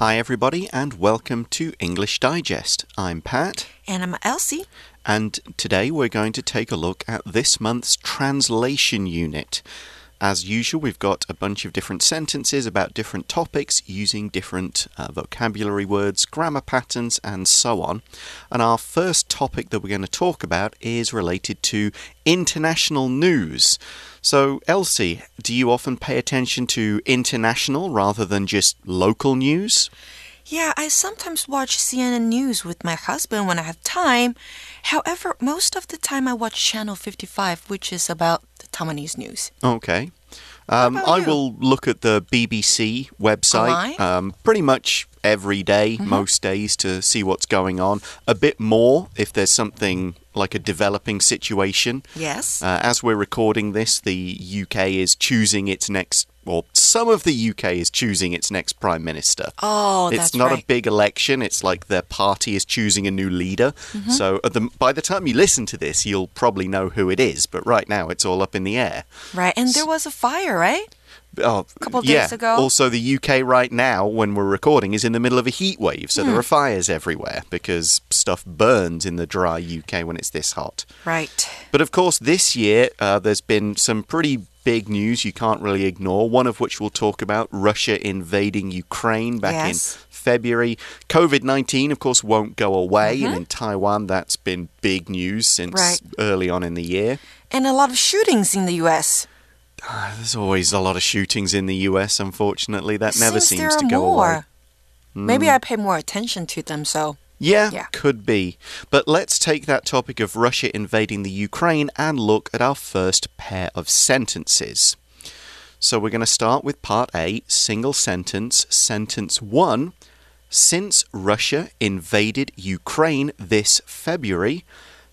Hi, everybody, and welcome to English Digest. I'm Pat. And I'm Elsie. And today we're going to take a look at this month's translation unit. As usual, we've got a bunch of different sentences about different topics using different uh, vocabulary words, grammar patterns, and so on. And our first topic that we're going to talk about is related to international news. So, Elsie, do you often pay attention to international rather than just local news? Yeah, I sometimes watch CNN News with my husband when I have time. However, most of the time I watch Channel 55, which is about Taiwanese news. Okay. Um, I will look at the BBC website um, pretty much every day, mm -hmm. most days, to see what's going on. A bit more if there's something like a developing situation. Yes. Uh, as we're recording this, the UK is choosing its next or some of the UK is choosing its next prime minister. Oh, it's not right. a big election. It's like their party is choosing a new leader. Mm -hmm. So the, by the time you listen to this, you'll probably know who it is. But right now, it's all up in the air. Right, and there was a fire, right? Oh, a couple yeah. days ago. Also, the UK right now, when we're recording, is in the middle of a heat wave, so there hmm. are fires everywhere because stuff burns in the dry UK when it's this hot. Right. But of course, this year uh, there's been some pretty big news you can't really ignore, one of which we'll talk about Russia invading Ukraine back yes. in February. COVID 19, of course, won't go away. Mm -hmm. And in Taiwan, that's been big news since right. early on in the year. And a lot of shootings in the U.S. Uh, there's always a lot of shootings in the US, unfortunately. That it never seems, seems to go more. away. Maybe mm. I pay more attention to them, so. Yeah, yeah, could be. But let's take that topic of Russia invading the Ukraine and look at our first pair of sentences. So we're going to start with part A, single sentence, sentence one. Since Russia invaded Ukraine this February,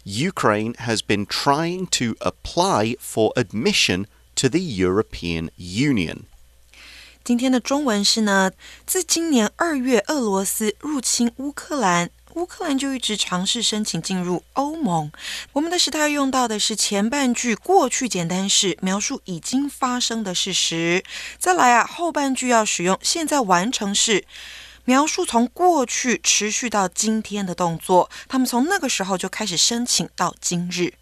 Ukraine has been trying to apply for admission to the European Union. 今天的中文是呢，自今年二月俄罗斯入侵乌克兰， 乌克兰就一直尝试申请进入欧盟。我们的时态用到的是前半句过去简单式，描述已经发生的事实。再来啊，后半句要使用现在完成式，描述从过去持续到今天的动作。他们从那个时候就开始申请到今日。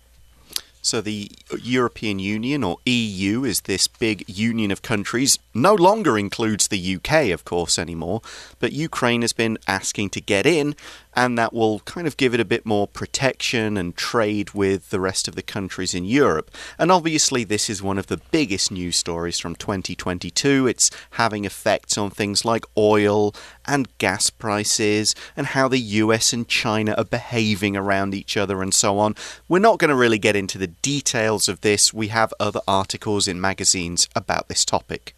So, the European Union, or EU, is this big union of countries. No longer includes the UK, of course, anymore. But Ukraine has been asking to get in, and that will kind of give it a bit more protection and trade with the rest of the countries in Europe. And obviously, this is one of the biggest news stories from 2022. It's having effects on things like oil and gas prices, and how the US and China are behaving around each other, and so on. We're not going to really get into the details of this. We have other articles in magazines about this topic.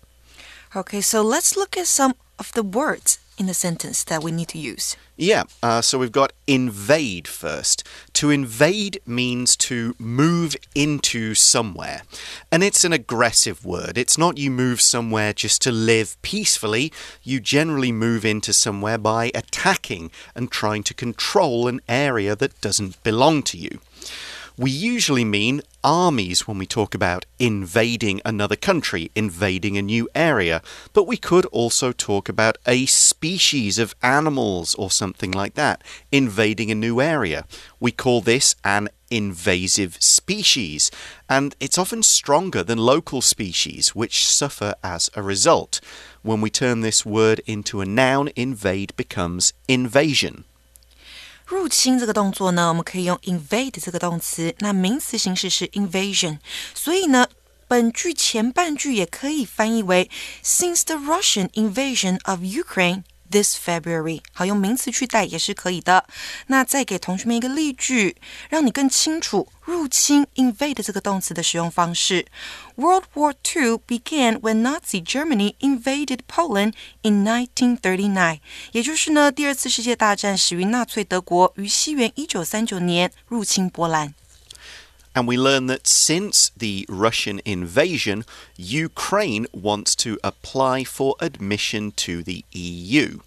Okay, so let's look at some of the words in the sentence that we need to use. Yeah, uh, so we've got invade first. To invade means to move into somewhere. And it's an aggressive word. It's not you move somewhere just to live peacefully. You generally move into somewhere by attacking and trying to control an area that doesn't belong to you. We usually mean armies when we talk about invading another country, invading a new area, but we could also talk about a species of animals or something like that, invading a new area. We call this an invasive species, and it's often stronger than local species, which suffer as a result. When we turn this word into a noun, invade becomes invasion. 入侵这个动作呢，我们可以用 invade 这个动词，那名词形式是 invasion，所以呢，本句前半句也可以翻译为 Since the Russian invasion of Ukraine。This February，好用名词去代也是可以的。那再给同学们一个例句，让你更清楚入侵 invade 这个动词的使用方式。World War II began when Nazi Germany invaded Poland in 1939。也就是呢，第二次世界大战始于纳粹德国于西元一九三九年入侵波兰。And we learn that since the Russian invasion, Ukraine wants to apply for admission to the EU.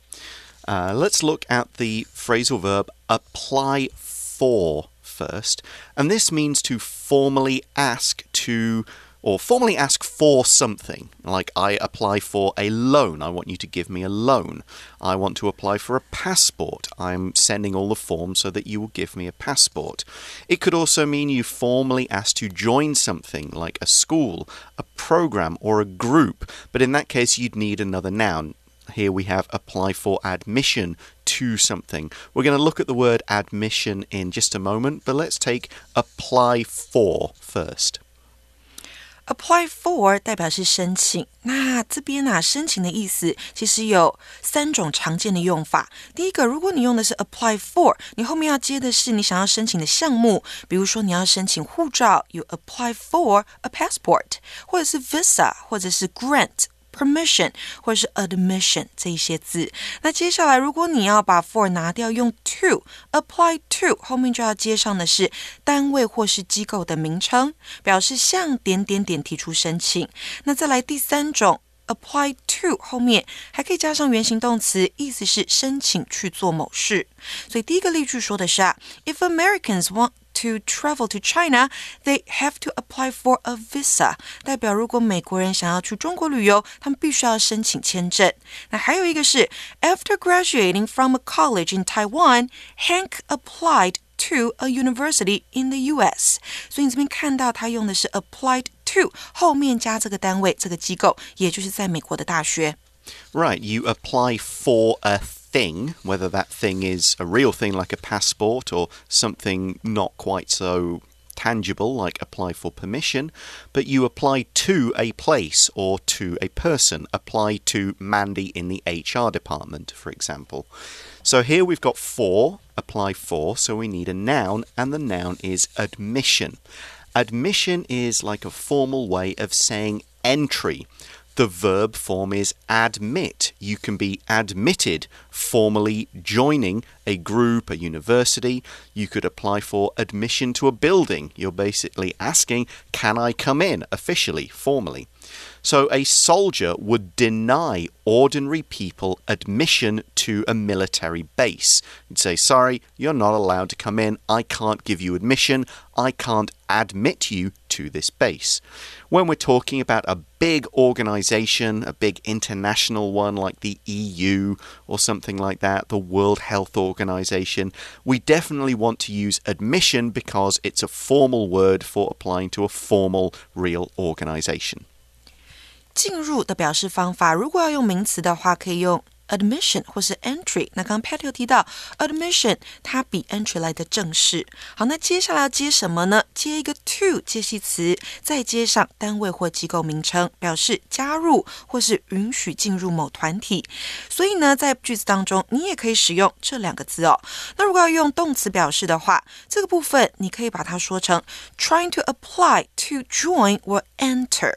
Uh, let's look at the phrasal verb apply for first. And this means to formally ask to or formally ask for something. Like, I apply for a loan. I want you to give me a loan. I want to apply for a passport. I'm sending all the forms so that you will give me a passport. It could also mean you formally ask to join something like a school, a program, or a group. But in that case, you'd need another noun. Here we have apply for admission to something. We're going to look at the word admission in just a moment, but let's take apply for first. Apply for 代表是申请，那这边啊，申请的意思其实有三种常见的用法。第一个，如果你用的是 apply for，你后面要接的是你想要申请的项目，比如说你要申请护照，you apply for a passport，或者是 visa，或者是 grant。Permission 或是 admission 这一些字。那接下来，如果你要把 for 拿掉，用 to apply to 后面就要接上的是单位或是机构的名称，表示向点点点提出申请。那再来第三种。apply to 后面还可以加上原形动词，意思是申请去做某事。所以第一个例句说的是啊，If Americans want to travel to China, they have to apply for a visa。代表如果美国人想要去中国旅游，他们必须要申请签证。那还有一个是，After graduating from a college in Taiwan, Hank applied to a university in the U.S. 所以你这边看到他用的是 applied to 后面加这个单位这个机构，也就是在美国的大学。Right, you apply for a thing, whether that thing is a real thing like a passport or something not quite so tangible, like apply for permission, but you apply to a place or to a person. Apply to Mandy in the HR department, for example. So here we've got for, apply for, so we need a noun, and the noun is admission. Admission is like a formal way of saying entry. The verb form is admit. You can be admitted, formally joining a group, a university. You could apply for admission to a building. You're basically asking, Can I come in officially, formally? So a soldier would deny ordinary people admission to a military base. You'd say, Sorry, you're not allowed to come in. I can't give you admission. I can't admit you to this base. When we're talking about a big organization, a big international one like the EU or something like that, the World Health Organization, we definitely want to use admission because it's a formal word for applying to a formal, real organization. 进入的表示方法，如果要用名词的话，可以用 admission 或是 entry。那刚刚 Pat 有提到 admission，它比 entry 来的正式。好，那接下来要接什么呢？接一个 to 介系词，再接上单位或机构名称，表示加入或是允许进入某团体。所以呢，在句子当中，你也可以使用这两个字哦。那如果要用动词表示的话，这个部分你可以把它说成 trying to apply to join or enter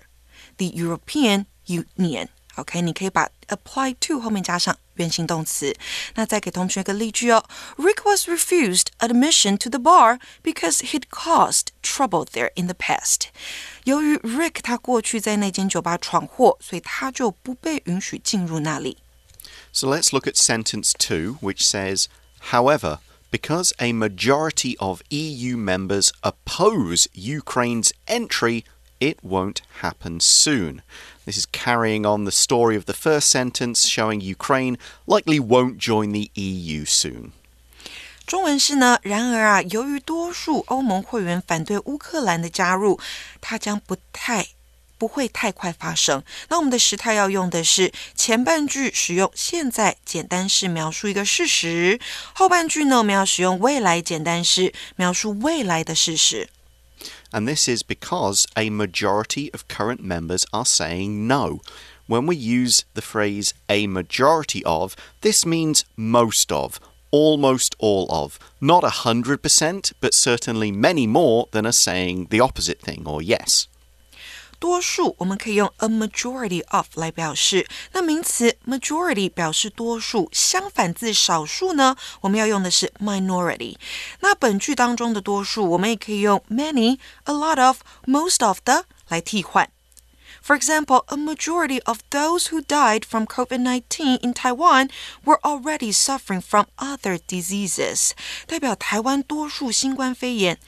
the European Union。OK，你可以把 apply to 后面加上原形动词。那再给同学一个例句哦。Rick was refused admission to the bar because he'd caused trouble there in the past。由于 Rick 他过去在那间酒吧闯祸，所以他就不被允许进入那里。So let's look at sentence two, which says, however, because a majority of EU members oppose Ukraine's entry it won't happen soon. This is carrying on the story of the first sentence, showing Ukraine likely won't join the EU soon. 中文是呢，然而啊，由于多数欧盟会员反对乌克兰的加入，它将不太不会太快发生。那我们的时态要用的是前半句使用现在简单式描述一个事实，后半句呢我们要使用未来简单式描述未来的事实。 And this is because a majority of current members are saying no. When we use the phrase a majority of, this means most of, almost all of. Not a hundred percent, but certainly many more than are saying the opposite thing or yes. 多数我们可以用 a majority of 来表示。那名词 majority 表示多数，相反字少数呢，我们要用的是 minority。那本句当中的多数，我们也可以用 many、a lot of、most of 的来替换。For example, a majority of those who died from COVID-19 in Taiwan were already suffering from other diseases. 代表台湾多数新冠肺炎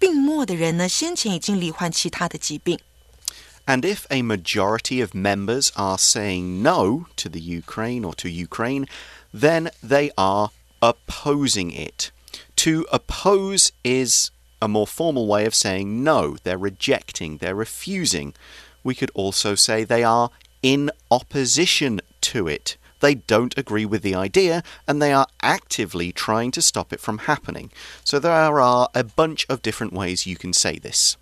病末的人呢，先前已经罹患其他的疾病。 And if a majority of members are saying no to the Ukraine or to Ukraine, then they are opposing it. To oppose is a more formal way of saying no, they're rejecting, they're refusing. We could also say they are in opposition to it. They don't agree with the idea and they are actively trying to stop it from happening. So there are a bunch of different ways you can say this.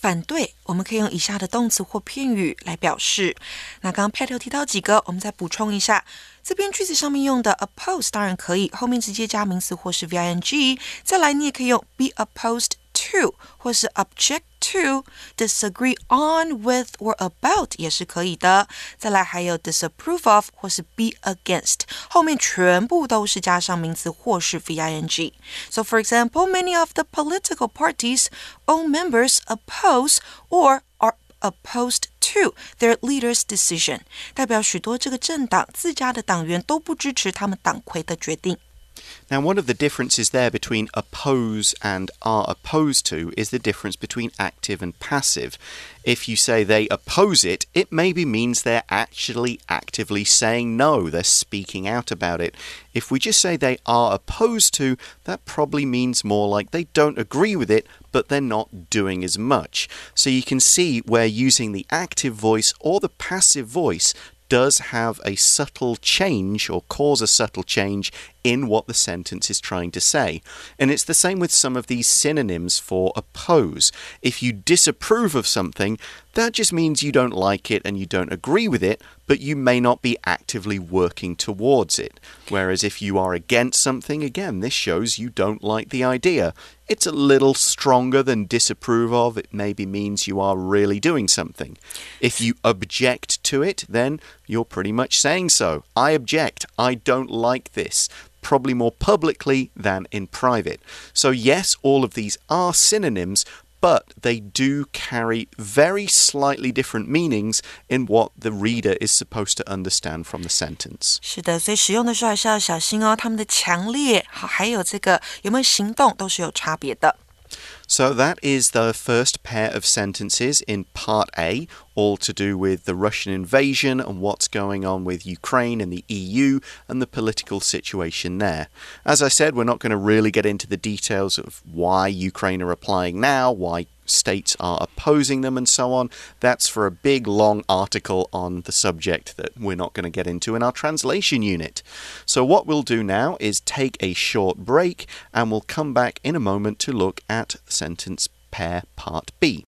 反对，我们可以用以下的动词或片语来表示。那刚刚 Pat 有提到几个，我们再补充一下。这边句子上面用的 oppose 当然可以，后面直接加名词或是 ving。再来，你也可以用 be opposed to 或是 object to disagree on with or about 也是可以的。再来还有 disapprove of 或是 be against，后面全部都是加上名词或是 ving。So for example, many of the political parties own members oppose or are opposed to their leader's decision，代表许多这个政党自家的党员都不支持他们党魁的决定。 Now, one of the differences there between oppose and are opposed to is the difference between active and passive. If you say they oppose it, it maybe means they're actually actively saying no, they're speaking out about it. If we just say they are opposed to, that probably means more like they don't agree with it, but they're not doing as much. So you can see where using the active voice or the passive voice does have a subtle change or cause a subtle change in what the sentence is trying to say. And it's the same with some of these synonyms for oppose. If you disapprove of something, that just means you don't like it and you don't agree with it, but you may not be actively working towards it. Whereas if you are against something, again, this shows you don't like the idea. It's a little stronger than disapprove of. It maybe means you are really doing something. If you object to it, then you're pretty much saying so. I object. I don't like this probably more publicly than in private. So, yes, all of these are synonyms, but they do carry very slightly different meanings in what the reader is supposed to understand from the sentence. 是的，所以使用的时候还是要小心哦，他们的强烈好，还有这个有没有行动都是有差别的。 So that is the first pair of sentences in part A, all to do with the Russian invasion and what's going on with Ukraine and the EU and the political situation there. As I said, we're not going to really get into the details of why Ukraine are applying now, why states are opposing them, and so on. That's for a big long article on the subject that we're not going to get into in our translation unit. So, what we'll do now is take a short break and we'll come back in a moment to look at sentence pair part B.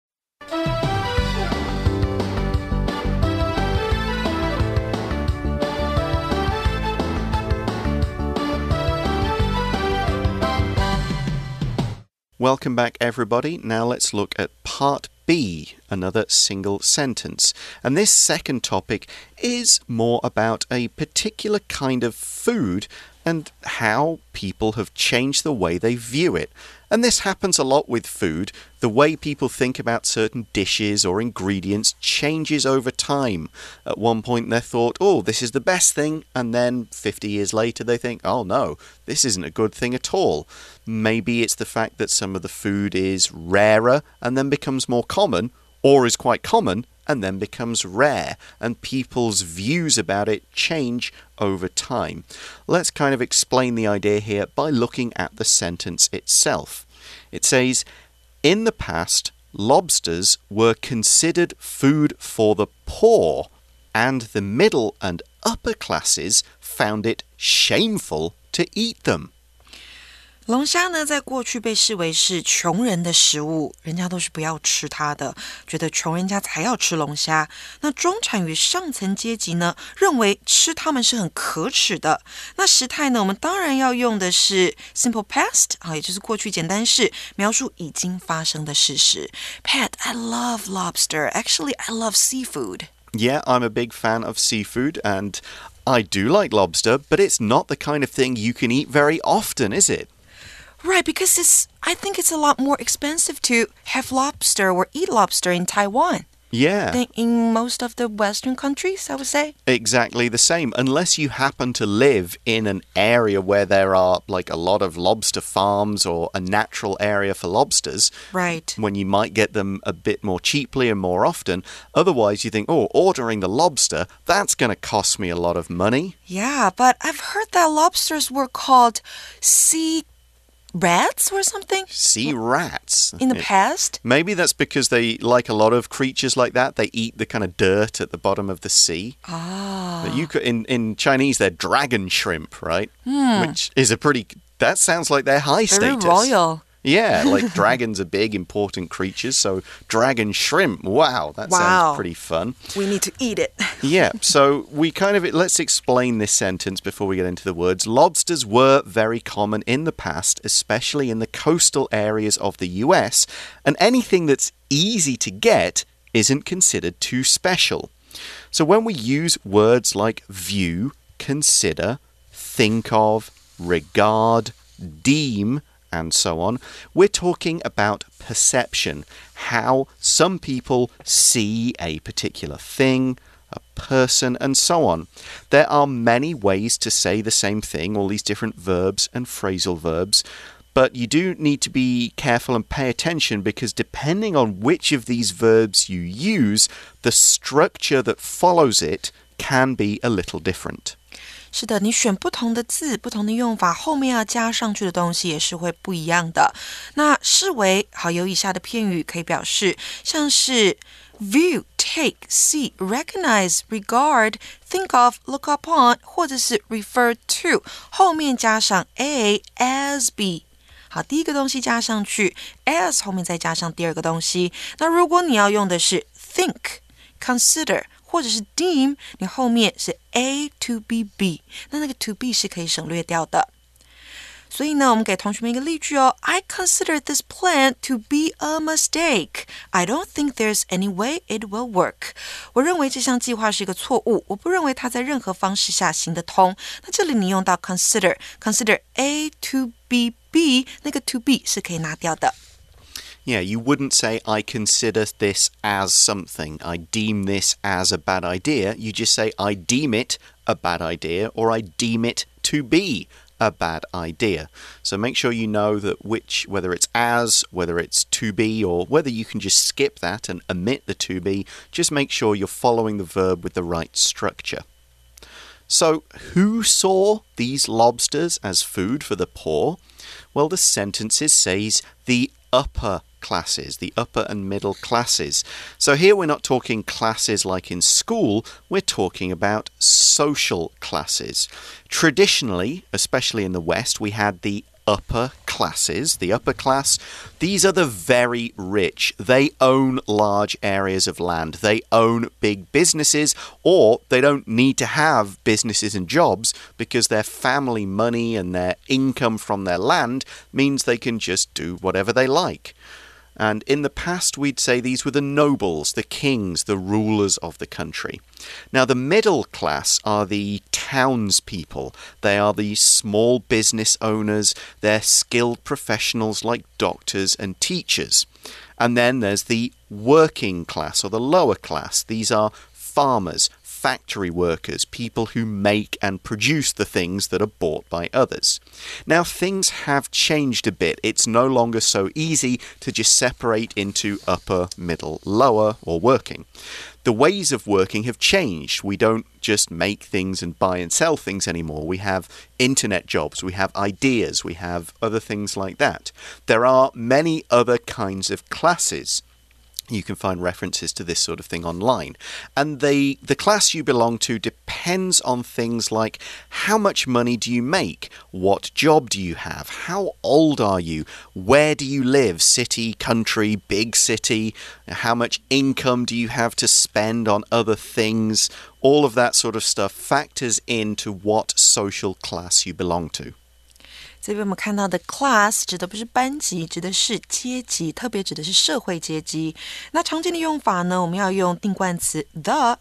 Welcome back, everybody. Now let's look at part B, another single sentence. And this second topic is more about a particular kind of food and how people have changed the way they view it. And this happens a lot with food. The way people think about certain dishes or ingredients changes over time. At one point, they thought, oh, this is the best thing. And then 50 years later, they think, oh, no, this isn't a good thing at all. Maybe it's the fact that some of the food is rarer and then becomes more common, or is quite common and then becomes rare, and people's views about it change over time. Let's kind of explain the idea here by looking at the sentence itself. It says, In the past, lobsters were considered food for the poor, and the middle and upper classes found it shameful to eat them. 龙虾呢，在过去被视为是穷人的食物，人家都是不要吃它的，觉得穷人家才要吃龙虾。那中产与上层阶级呢，认为吃它们是很可耻的。那时态呢，我们当然要用的是 simple past 啊，也就是过去简单式，描述已经发生的事实。Pat, I love lobster. Actually, I love seafood. Yeah, I'm a big fan of seafood and I do like lobster, but it's not the kind of thing you can eat very often, is it? Right, because it's I think it's a lot more expensive to have lobster or eat lobster in Taiwan. Yeah. than in most of the Western countries, I would say. Exactly the same, unless you happen to live in an area where there are like a lot of lobster farms or a natural area for lobsters. Right. When you might get them a bit more cheaply and more often. Otherwise, you think, oh, ordering the lobster, that's going to cost me a lot of money. Yeah, but I've heard that lobsters were called sea rats or something Sea rats. in the past. Maybe that's because they, like a lot of creatures like that, they eat the kind of dirt at the bottom of the sea. Ah. But you could, in, in Chinese, they're dragon shrimp, right? Which is a pretty. That sounds like they're high Hmm. Very status. royal. Yeah, like dragons are big, important creatures. So dragon shrimp. Wow, that Wow. sounds pretty fun. We need to eat it. Yeah, so we kind of let's explain this sentence before we get into the words. Lobsters were very common in the past, especially in the coastal areas of the US, and anything that's easy to get isn't considered too special. So when we use words like view, consider, think of, regard, deem, and so on, we're talking about perception, how some people see a particular thing, a person, and so on. There are many ways to say the same thing, all these different verbs and phrasal verbs. But you do need to be careful and pay attention because depending on which of these verbs you use, the structure that follows it can be a little different. 是的，你选不同的字、不同的用法，后面要加上去的东西也是会不一样的。那视为好有以下的片语可以表示，像是 view、take、see、recognize、regard、think of、look upon，或者是 refer to，后面加上 a、as、be。好，第一个东西加上去，as 后面再加上第二个东西。那如果你要用的是 think、consider 或者是 deem，你后面是 a to b b，那那个 to b 是可以省略掉的。所以呢，我们给同学们一个例句哦。I consider this plan to be a mistake. I don't think there's any way it will work. 我认为这项计划是一个错误，我不认为它在任何方式下行得通。那这里你用到 consider，consider a to b b，那个 to b 是可以拿掉的。Yeah, you wouldn't say, I consider this as something. I deem this as a bad idea. You just say, I deem it a bad idea, or I deem it to be a bad idea. So make sure you know that which, whether it's as, whether it's to be, or whether you can just skip that and omit the to be, just make sure you're following the verb with the right structure. So, who saw these lobsters as food for the poor? Well, the sentences says the upper classes, the upper and middle classes. So here we're not talking classes like in school, we're talking about social classes. Traditionally, especially in the West, we had the upper classes, the upper class, these are the very rich. They own large areas of land. They own big businesses, or they don't need to have businesses and jobs because their family money and their income from their land means they can just do whatever they like. And in the past, we'd say these were the nobles, the kings, the rulers of the country. Now, the middle class are the townspeople. They are the small business owners. They're skilled professionals like doctors and teachers. And then there's the working class or the lower class. These are farmers, factory workers, people who make and produce the things that are bought by others. Now, things have changed a bit. It's no longer so easy to just separate into upper, middle, lower, or working. The ways of working have changed. We don't just make things and buy and sell things anymore. We have internet jobs, we have ideas, we have other things like that. There are many other kinds of classes. You can find references to this sort of thing online. And the, the class you belong to depends on things like how much money do you make? What job do you have? How old are you? Where do you live? City, country, big city? How much income do you have to spend on other things? All of that sort of stuff factors into what social class you belong to. 这边我们看到的 class 指的不是班级，指的是阶级，特别指的是社会阶级。那常见的用法呢，我们要用定冠词 the。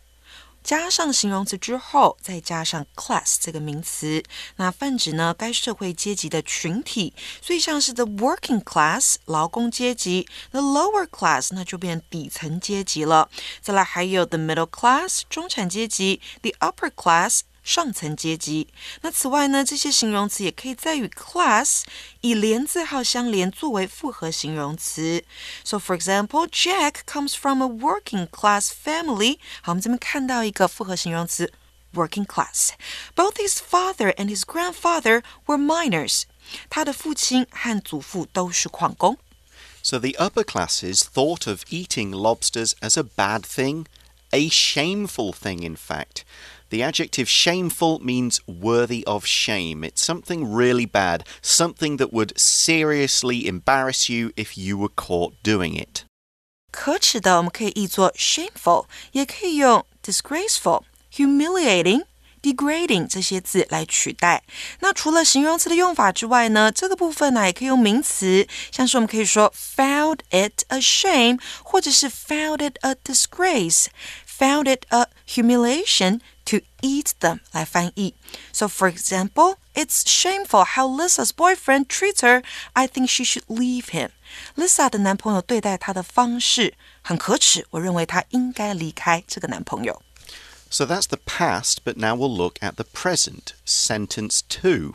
加上形容词之后，再加上 class 这个名词，那泛指呢该社会阶级的群体。所以像是 the working class 劳工阶级，the lower class 那就变底层阶级了。再来还有 the middle class 中产阶级，the upper class。上层阶级。那此外呢，这些形容词也可以再与 class 以连字号相连，作为复合形容词。So for example, Jack comes from a working class family。好，我们这边看到一个复合形容词 working class。Both his father and his grandfather were miners。他的父亲和祖父都是矿工。So the upper classes thought of eating lobsters as a bad thing, a shameful thing, in fact. The adjective shameful means worthy of shame. It's something really bad, something that would seriously embarrass you if you were caught doing it. 可耻的，我们可以译作 shameful，也可以用 disgraceful、humiliating、degrading 这些字来取代。那除了形容词的用法之外呢，这个部分呢也可以用名词，像是我们可以说 found it a shame，或者是 found it a disgrace，found it a humiliation。 to eat them 来翻译。So for example, it's shameful how Lisa's boyfriend treats her. I think she should leave him. Lisa 的男朋友对待她的方式很可耻，我认为她应该离开这个男朋友。So that's the past, but now we'll look at the present. Sentence 2.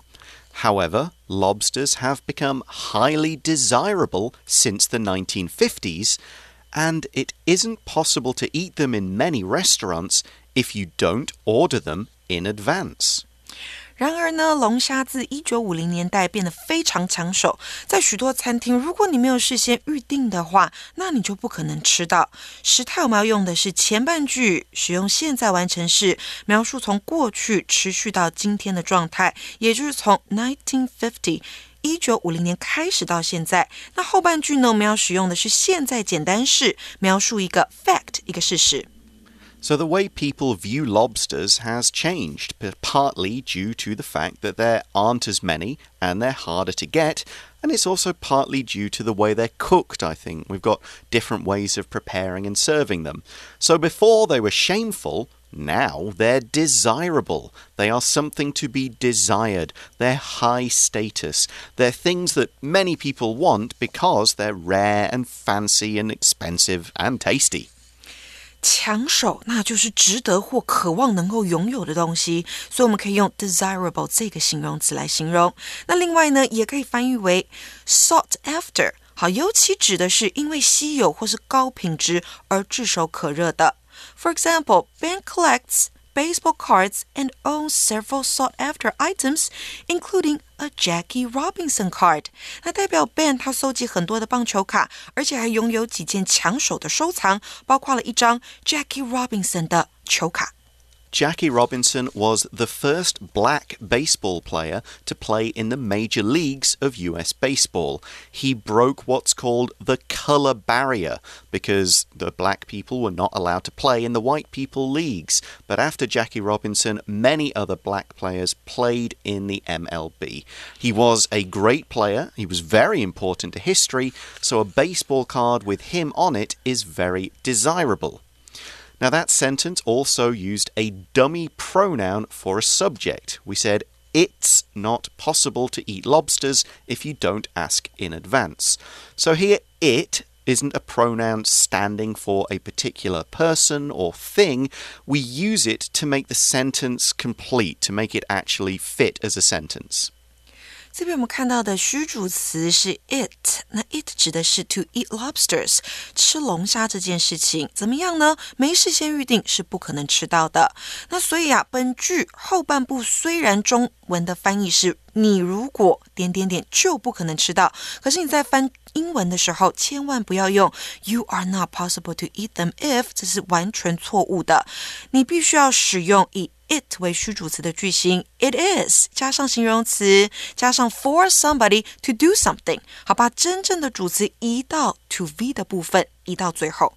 However, lobsters have become highly desirable since the 1950s, and it isn't possible to eat them in many restaurants if you don't order them in advance. 然而呢，龙虾自一九五零年代变得非常抢手，在许多餐厅，如果你没有事先预定的话，那你就不可能吃到。时态我们要用的是前半句，使用现在完成式，描述从过去持续到今天的状态，也就是从 nineteen fifty 一九五零年开始到现在。那后半句呢，我们要使用的是现在简单式，描述一个 fact 一个事实。So the way people view lobsters has changed, partly due to the fact that there aren't as many and they're harder to get, and it's also partly due to the way they're cooked, I think. We've got different ways of preparing and serving them. So before they were shameful, now they're desirable. They are something to be desired. They're high status. They're things that many people want because they're rare and fancy and expensive and tasty. 抢手，那就是值得或渴望能够拥有的东西，所以我们可以用 desirable 这个形容词来形容。那另外呢，也可以翻译为 sought after，好，尤其指的是因为稀有或是高品质而炙手可热的。For example, Ben collects baseball cards and owns several sought-after items, including a Jackie Robinson card。那代表 Ben 他搜集很多的棒球卡，而且还拥有几件抢手的收藏，包括了一张 Jackie Robinson 的球卡。 Jackie Robinson was the first black baseball player to play in the major leagues of US baseball. He broke what's called the color barrier because the black people were not allowed to play in the white people leagues. But after Jackie Robinson, many other black players played in the MLB. He was a great player, he was very important to history, so a baseball card with him on it is very desirable. Now, that sentence also used a dummy pronoun for a subject. We said, it's not possible to eat lobsters if you don't ask in advance. So here, it isn't a pronoun standing for a particular person or thing. We use it to make the sentence complete, to make it actually fit as a sentence. 这边我们看到的虚主词是 it，那 it 指的是 to eat lobsters，吃龙虾这件事情怎么样呢？没事先预定是不可能吃到的。那所以啊，本句后半部虽然中文的翻译是你如果点点点就不可能吃到，可是你在翻英文的时候千万不要用 you are not possible to eat them if，这是完全错误的。你必须要使用以 it 为虚主词的句型，it is 加上形容词，加上 for somebody to do something，好，把真正的主词移到 to v 的部分，移到最后。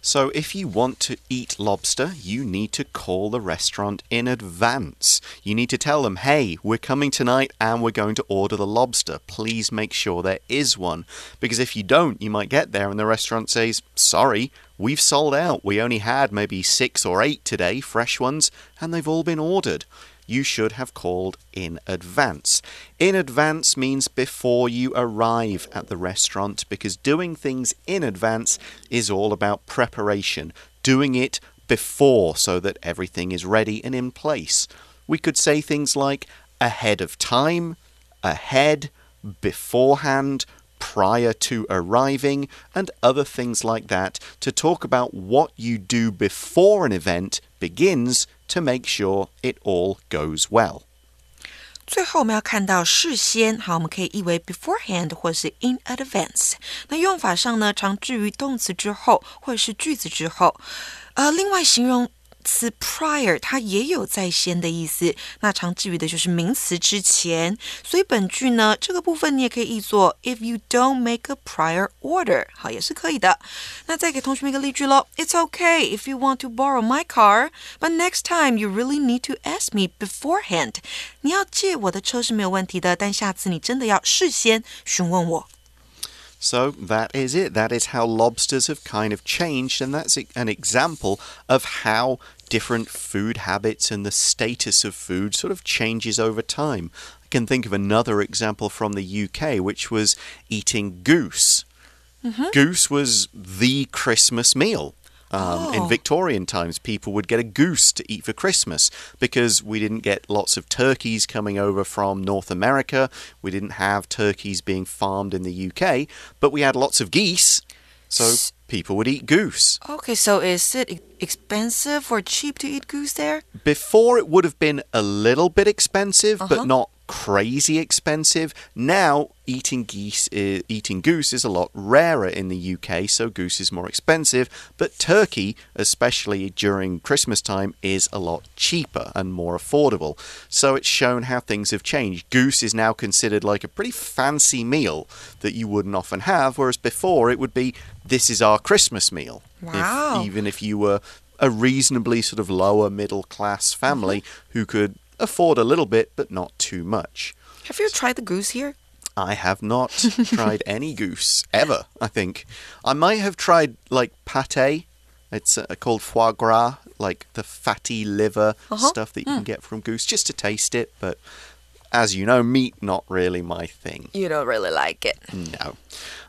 So, if you want to eat lobster, you need to call the restaurant in advance. You need to tell them, hey, we're coming tonight and we're going to order the lobster. Please make sure there is one. Because if you don't, you might get there and the restaurant says, sorry, we've sold out. We only had maybe six or eight today, fresh ones, and they've all been ordered. You should have called in advance. In advance means before you arrive at the restaurant because doing things in advance is all about preparation, doing it before so that everything is ready and in place. We could say things like ahead of time, ahead, beforehand, prior to arriving, and other things like that to talk about what you do before an event begins to make sure it all goes well. 最后我们要看到事先，好，我们可以译为 beforehand 或是 in advance。那用法上呢，常置于动词之后或者是句子之后。呃，另外形容 词 prior 它也有在先的意思，那常置于的就是名词之前。所以本句呢，这个部分你也可以译作 If you don't make a prior order，好也是可以的。那再给同学们一个例句喽，It's okay if you want to borrow my car，but next time you really need to ask me beforehand。你要借我的车是没有问题的，但下次你真的要事先询问我。So that is it. That is how lobsters have kind of changed, and that's an example of how different food habits and the status of food sort of changes over time. I can think of another example from the UK, which was eating goose. Mm -hmm. Goose was the Christmas meal. Um, oh. In Victorian times, people would get a goose to eat for Christmas because we didn't get lots of turkeys coming over from North America. We didn't have turkeys being farmed in the UK, but we had lots of geese. So people would eat goose. Okay, so is it expensive or cheap to eat goose there? Before it would have been a little bit expensive, uh -huh. but not crazy expensive. Now, eating geese, is, eating goose is a lot rarer in the UK, so goose is more expensive. But turkey, especially during Christmas time, is a lot cheaper and more affordable. So it's shown how things have changed. Goose is now considered like a pretty fancy meal that you wouldn't often have, whereas before it would be this is our Christmas meal. Wow. If, even if you were a reasonably sort of lower middle class family mm-hmm. who could afford a little bit, but not too much. Have you tried the goose here? I have not tried any goose ever, I think. I might have tried like pate. It's uh, called foie gras, like the fatty liver uh -huh. stuff that you mm. can get from goose, just to taste it. But as you know, meat not really my thing. You don't really like it. No.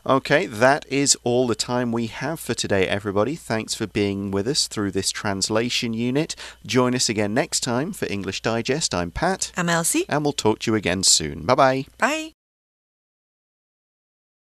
Okay, that is all the time we have for today, everybody. Thanks for being with us through this translation unit. Join us again next time for English Digest. I'm Pat. I'm Elsie. And we'll talk to you again soon. Bye-bye. Bye.